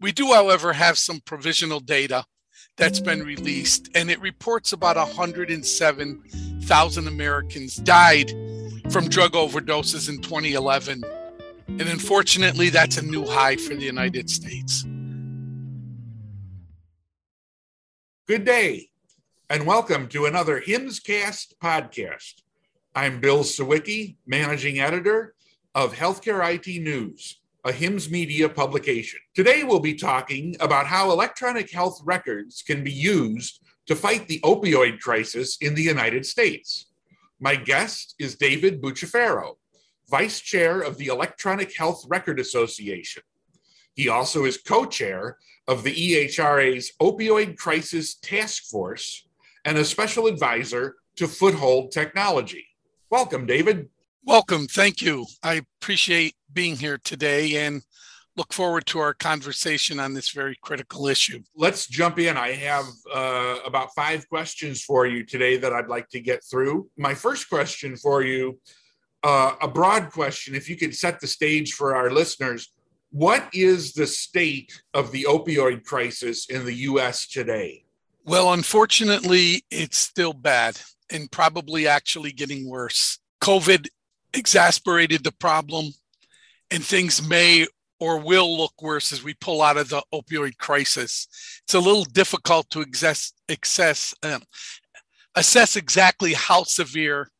We do, however, have some provisional data that's been released, and it reports about 107,000 Americans died from drug overdoses in 2011. And unfortunately, that's a new high for the United States. Good day, and welcome to another HIMSScast podcast. I'm Bill Sawicki, managing editor of Healthcare IT News a HIMSS Media publication. Today, we'll be talking about how electronic health records can be used to fight the opioid crisis in the United States. My guest is David Bucciferro, Vice Chair of the Electronic Health Record Association. He also is co chair of the EHRA's Opioid Crisis Task Force and a special advisor to Foothold Technology. Welcome, David. Welcome. Thank you. I appreciate being here today and look forward to our conversation on this very critical issue. Let's jump in. I have uh, about five questions for you today that I'd like to get through. My first question for you, uh, a broad question, if you could set the stage for our listeners. What is the state of the opioid crisis in the US today? Well, unfortunately, it's still bad and probably actually getting worse. COVID exasperated the problem, and things may or will look worse as we pull out of the opioid crisis. It's a little difficult to access, um, assess exactly how severe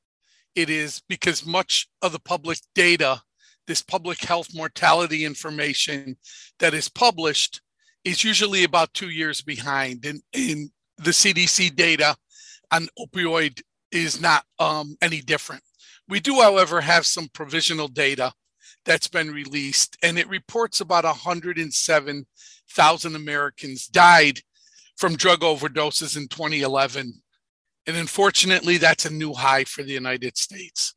it is because much of the public data, this public health mortality information that is published, is usually about two years behind. And in the CDC data on opioid is not um, any different. We do, however, have some provisional data that's been released, and it reports about 107,000 Americans died from drug overdoses in 2011. And unfortunately, that's a new high for the United States.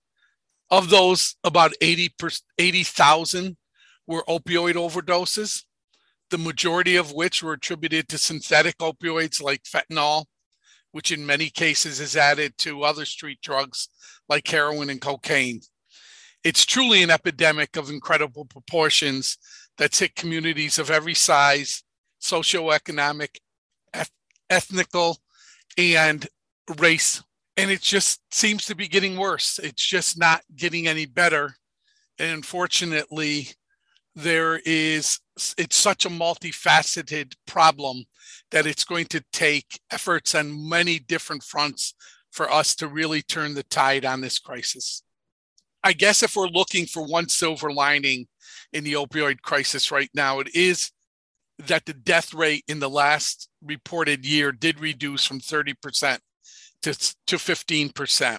Of those, about 80,000 80, were opioid overdoses, the majority of which were attributed to synthetic opioids like fentanyl which in many cases is added to other street drugs like heroin and cocaine. It's truly an epidemic of incredible proportions that's hit communities of every size, socioeconomic, ethnical, and race. And it just seems to be getting worse. It's just not getting any better. And unfortunately, there is it's such a multifaceted problem that it's going to take efforts on many different fronts for us to really turn the tide on this crisis. I guess if we're looking for one silver lining in the opioid crisis right now, it is that the death rate in the last reported year did reduce from 30% to, to 15%.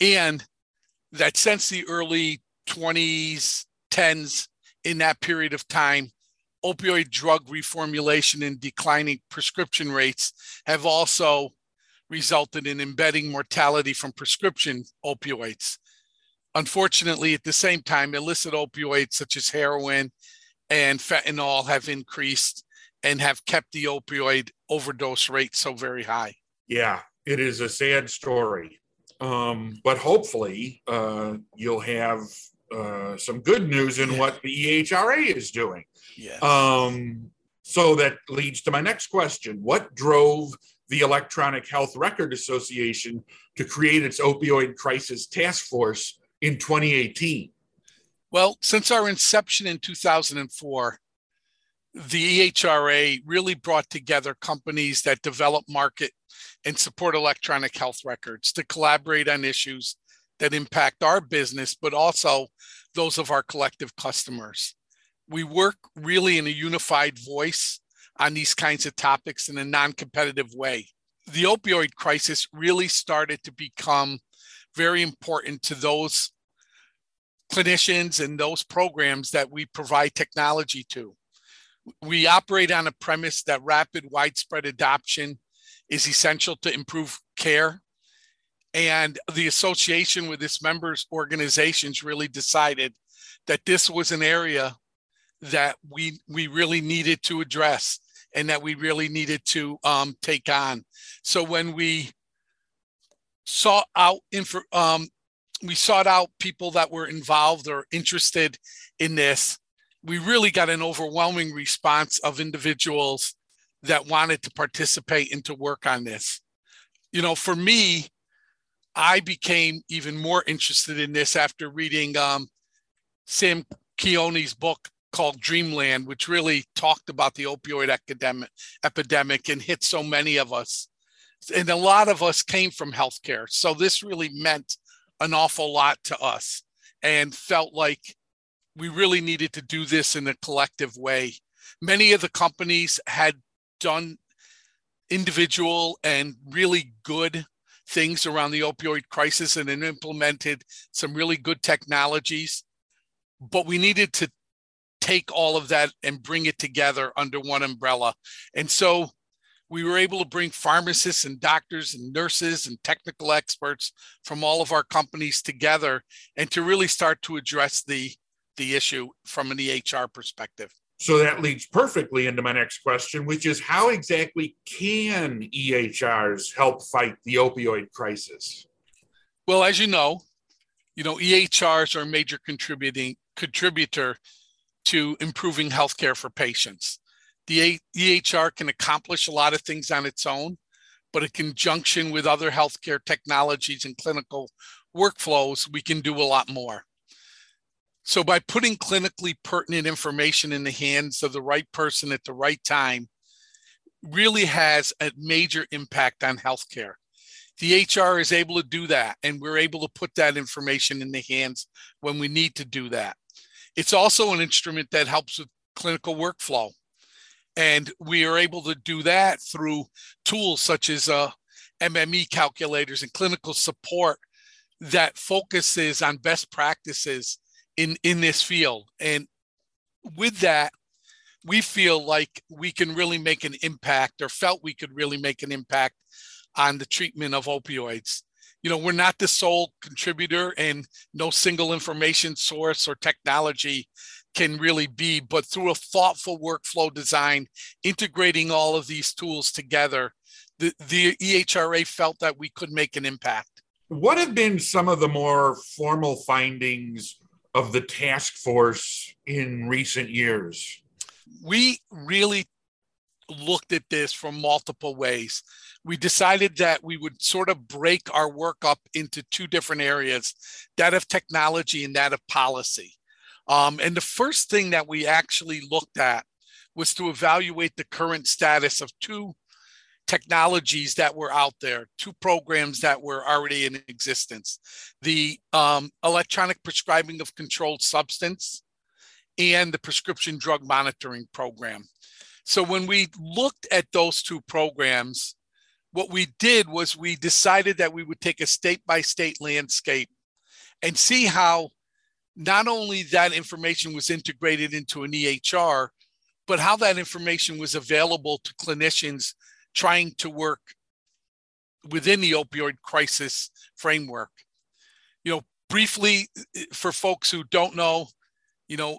And that since the early 20s, 10s, in that period of time, opioid drug reformulation and declining prescription rates have also resulted in embedding mortality from prescription opioids. Unfortunately, at the same time, illicit opioids such as heroin and fentanyl have increased and have kept the opioid overdose rate so very high. Yeah, it is a sad story. Um, but hopefully, uh, you'll have uh, some good news in yeah. what the EHRA is doing. Yes. Um, so that leads to my next question. What drove the Electronic Health Record Association to create its opioid crisis task force in 2018? Well, since our inception in 2004, the EHRA really brought together companies that develop, market, and support electronic health records to collaborate on issues that impact our business, but also those of our collective customers. We work really in a unified voice on these kinds of topics in a non competitive way. The opioid crisis really started to become very important to those clinicians and those programs that we provide technology to. We operate on a premise that rapid, widespread adoption is essential to improve care and the association with its members organizations really decided that this was an area that we we really needed to address and that we really needed to um, take on. So when we sought out info, um, we sought out people that were involved or interested in this. we really got an overwhelming response of individuals that wanted to participate and to work on this. You know, for me, I became even more interested in this after reading um, Sam Quinones' book called Dreamland, which really talked about the opioid epidemic, epidemic and hit so many of us. And a lot of us came from healthcare. So this really meant an awful lot to us and felt like we really needed to do this in a collective way. Many of the companies had done individual and really good things around the opioid crisis and implemented some really good technologies. But we needed to take all of that and bring it together under one umbrella. And so we were able to bring pharmacists and doctors and nurses and technical experts from all of our companies together and to really start to address the the issue from an EHR perspective. So that leads perfectly into my next question, which is how exactly can EHRs help fight the opioid crisis? Well, as you know, you know EHRs are a major contributing contributor to improving healthcare for patients. The EHR can accomplish a lot of things on its own, but in conjunction with other healthcare technologies and clinical workflows, we can do a lot more. So, by putting clinically pertinent information in the hands of the right person at the right time, really has a major impact on healthcare. The HR is able to do that, and we're able to put that information in the hands when we need to do that. It's also an instrument that helps with clinical workflow. And we are able to do that through tools such as uh, MME calculators and clinical support that focuses on best practices in in this field. And with that we feel like we can really make an impact or felt we could really make an impact on the treatment of opioids. You know we're not the sole contributor and no single information source or technology can really be but through a thoughtful workflow design integrating all of these tools together the, the ehra felt that we could make an impact what have been some of the more formal findings of the task force in recent years? We really looked at this from multiple ways. We decided that we would sort of break our work up into two different areas that of technology and that of policy. Um, and the first thing that we actually looked at was to evaluate the current status of two technologies that were out there, two programs that were already in existence the um, electronic prescribing of controlled substance and the prescription drug monitoring program. So, when we looked at those two programs, what we did was we decided that we would take a state by state landscape and see how not only that information was integrated into an EHR, but how that information was available to clinicians trying to work within the opioid crisis framework. You know, briefly for folks who don't know, you know,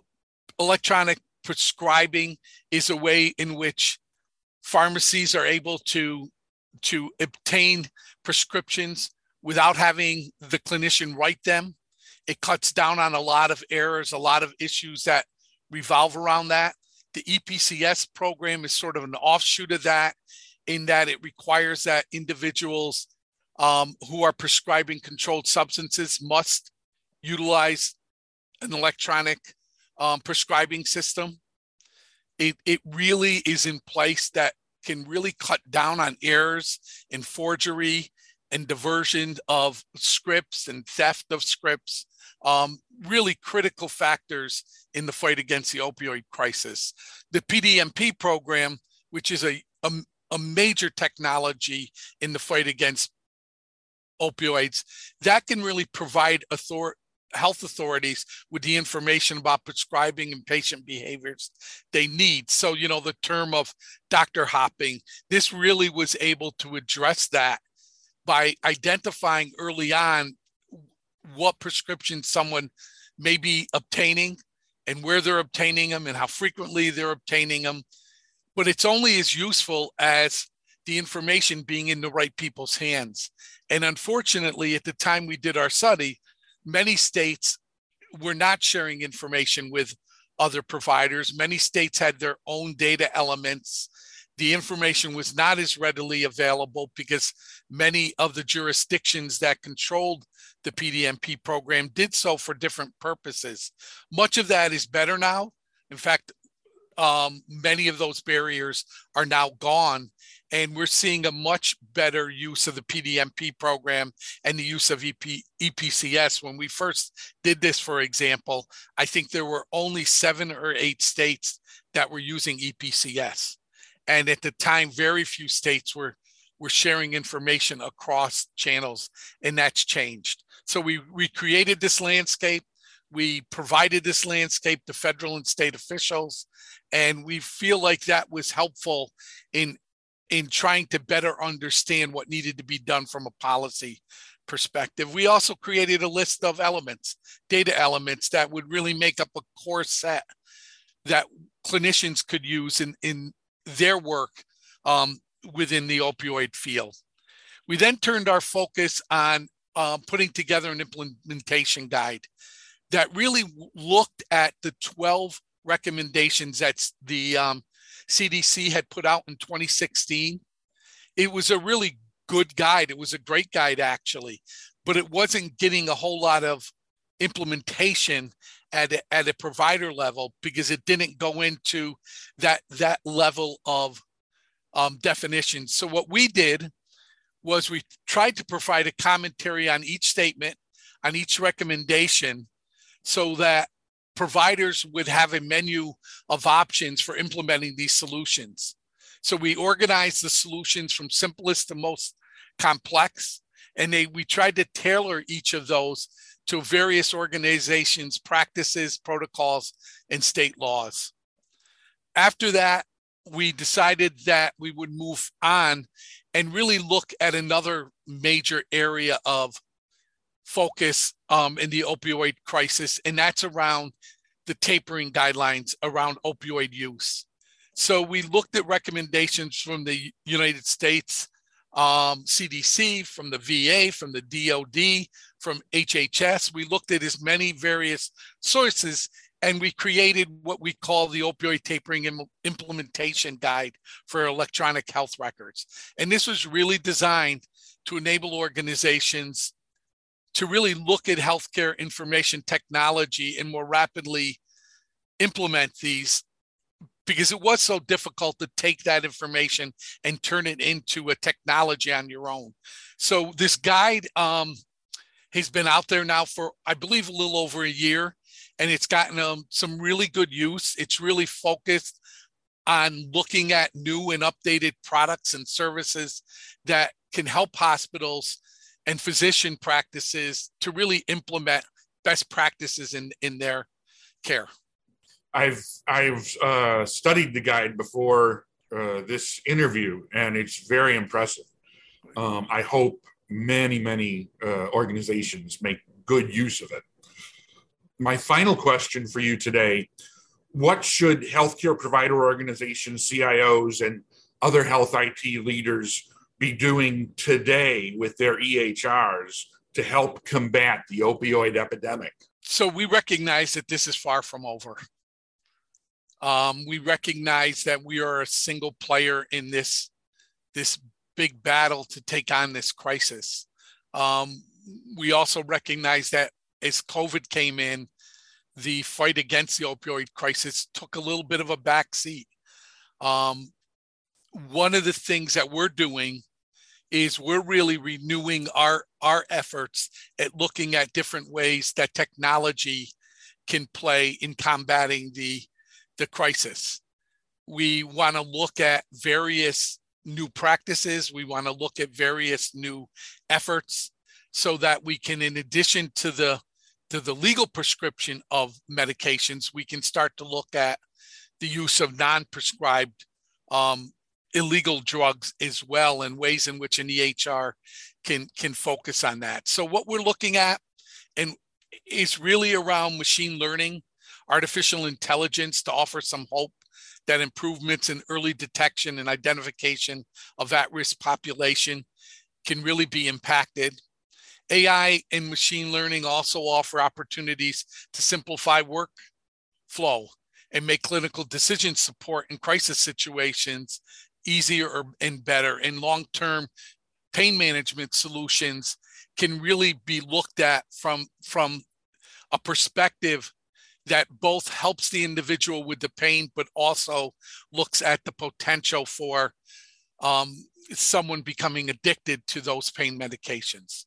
electronic prescribing is a way in which pharmacies are able to to obtain prescriptions without having the clinician write them. It cuts down on a lot of errors, a lot of issues that revolve around that. The EPCS program is sort of an offshoot of that in that it requires that individuals um, who are prescribing controlled substances must utilize an electronic um, prescribing system. It, it really is in place that can really cut down on errors and forgery and diversion of scripts and theft of scripts. Um, really critical factors in the fight against the opioid crisis. The PDMP program, which is a, a, a major technology in the fight against opioids that can really provide author- health authorities with the information about prescribing and patient behaviors they need. So, you know, the term of doctor hopping, this really was able to address that by identifying early on what prescriptions someone may be obtaining and where they're obtaining them and how frequently they're obtaining them but it's only as useful as the information being in the right people's hands. And unfortunately, at the time we did our study, many states were not sharing information with other providers. Many states had their own data elements. The information was not as readily available because many of the jurisdictions that controlled the PDMP program did so for different purposes. Much of that is better now. In fact, um, many of those barriers are now gone and we're seeing a much better use of the PDMP program and the use of EP, EPCS. When we first did this, for example, I think there were only seven or eight states that were using EPCS. And at the time, very few states were, were sharing information across channels, and that's changed. So we, we created this landscape. We provided this landscape to federal and state officials, and we feel like that was helpful in in trying to better understand what needed to be done from a policy perspective. We also created a list of elements, data elements that would really make up a core set that clinicians could use in, in their work um, within the opioid field. We then turned our focus on um, putting together an implementation guide that really looked at the 12 recommendations that the um, CDC had put out in 2016. It was a really good guide. It was a great guide, actually, but it wasn't getting a whole lot of implementation at a, at a provider level because it didn't go into that that level of um, definition. So what we did was we tried to provide a commentary on each statement, on each recommendation, so that providers would have a menu of options for implementing these solutions. So we organized the solutions from simplest to most complex, and they, we tried to tailor each of those to various organizations, practices, protocols, and state laws. After that, we decided that we would move on and really look at another major area of focus um, in the opioid crisis, and that's around the tapering guidelines around opioid use. So we looked at recommendations from the United States um, CDC, from the VA, from the DOD, from HHS. We looked at as many various sources and we created what we call the opioid tapering Im- implementation guide for electronic health records. And this was really designed to enable organizations to really look at healthcare information technology and more rapidly implement these because it was so difficult to take that information and turn it into a technology on your own. So this guide um, has been out there now for, I believe, a little over a year, and it's gotten um, some really good use. It's really focused on looking at new and updated products and services that can help hospitals and physician practices to really implement best practices in, in their care. I've I've uh, studied the guide before uh, this interview, and it's very impressive. Um, I hope many many uh, organizations make good use of it. My final question for you today: What should healthcare provider organizations, CIOs, and other health IT leaders be doing today with their EHRs to help combat the opioid epidemic? So we recognize that this is far from over. Um, we recognize that we are a single player in this this big battle to take on this crisis. Um, we also recognize that as COVID came in, the fight against the opioid crisis took a little bit of a backseat. Um, one of the things that we're doing is we're really renewing our our efforts at looking at different ways that technology can play in combating the the crisis. We want to look at various new practices. We want to look at various new efforts so that we can, in addition to the to the legal prescription of medications, we can start to look at the use of non-prescribed um, illegal drugs as well and ways in which an EHR can can focus on that. So what we're looking at and is really around machine learning artificial intelligence to offer some hope that improvements in early detection and identification of at risk population can really be impacted. AI and machine learning also offer opportunities to simplify workflow and make clinical decision support in crisis situations easier and better. And long term pain management solutions can really be looked at from, from a perspective that both helps the individual with the pain, but also looks at the potential for um, someone becoming addicted to those pain medications.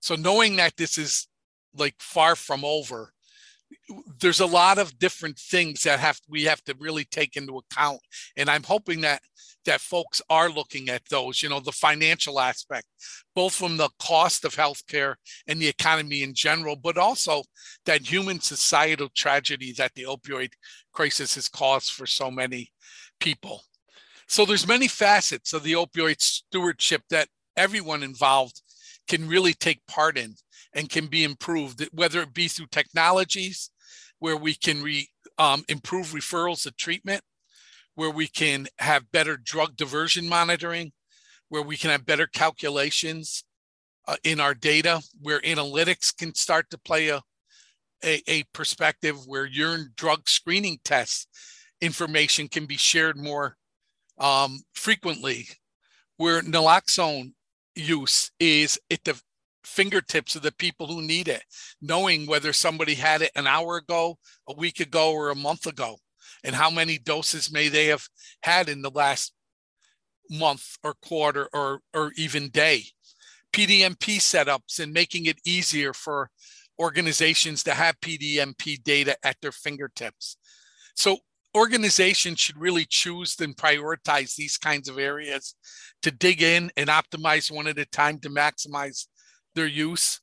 So knowing that this is like far from over, there's a lot of different things that have we have to really take into account. And i'm hoping that that folks are looking at those you know the financial aspect both from the cost of healthcare and the economy in general but also that human societal tragedy that the opioid crisis has caused for so many people. So there's many facets of the opioid stewardship that everyone involved can really take part in and can be improved, whether it be through technologies where we can re, um, improve referrals to treatment, where we can have better drug diversion monitoring, where we can have better calculations uh, in our data, where analytics can start to play a, a, a perspective where urine drug screening tests information can be shared more um, frequently, where naloxone use is at the fingertips of the people who need it, knowing whether somebody had it an hour ago, a week ago, or a month ago, and how many doses may they have had in the last month or quarter or, or even day. PDMP setups and making it easier for organizations to have PDMP data at their fingertips. So organizations should really choose and prioritize these kinds of areas to dig in and optimize one at a time to maximize their use.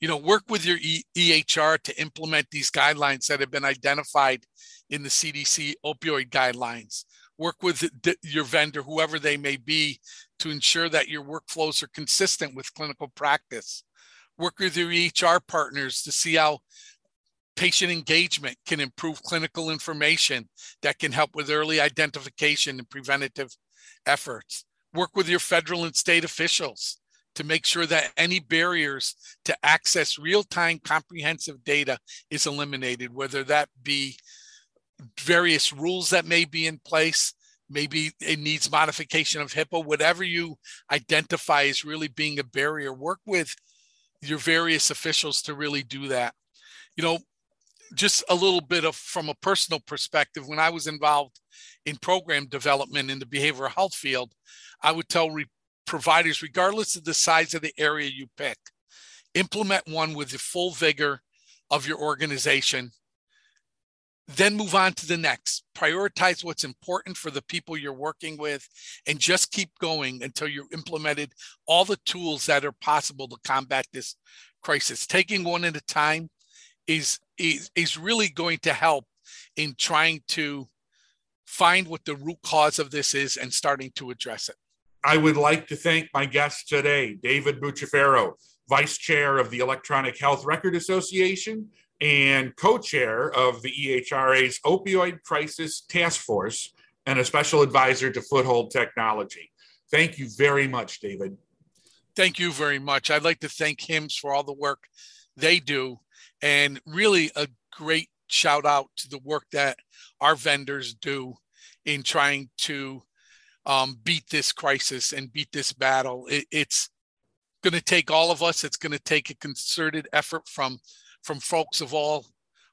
You know, work with your e- EHR to implement these guidelines that have been identified in the CDC opioid guidelines. Work with your vendor, whoever they may be, to ensure that your workflows are consistent with clinical practice. Work with your EHR partners to see how patient engagement can improve clinical information that can help with early identification and preventative efforts. Work with your federal and state officials to make sure that any barriers to access real-time comprehensive data is eliminated, whether that be various rules that may be in place, maybe it needs modification of HIPAA, whatever you identify as really being a barrier, work with your various officials to really do that. You know, just a little bit of from a personal perspective, when I was involved in program development in the behavioral health field, I would tell re- providers, regardless of the size of the area you pick, implement one with the full vigor of your organization. Then move on to the next. Prioritize what's important for the people you're working with and just keep going until you've implemented all the tools that are possible to combat this crisis. Taking one at a time is, is, is really going to help in trying to find what the root cause of this is and starting to address it. I would like to thank my guest today, David Bucciferro, Vice Chair of the Electronic Health Record Association and co chair of the EHRA's Opioid Crisis Task Force and a special advisor to Foothold Technology. Thank you very much, David. Thank you very much. I'd like to thank HIMSS for all the work they do and really a great shout out to the work that our vendors do in trying to um, beat this crisis and beat this battle. It, it's going to take all of us. It's going to take a concerted effort from from folks of all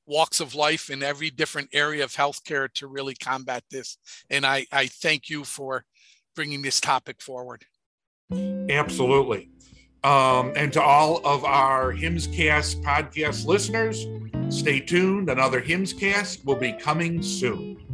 walks of life in every different area of healthcare to really combat this. And I, I thank you for bringing this topic forward. Absolutely. Um, and to all of our HIMSScast podcast listeners, stay tuned. Another HIMSScast will be coming soon.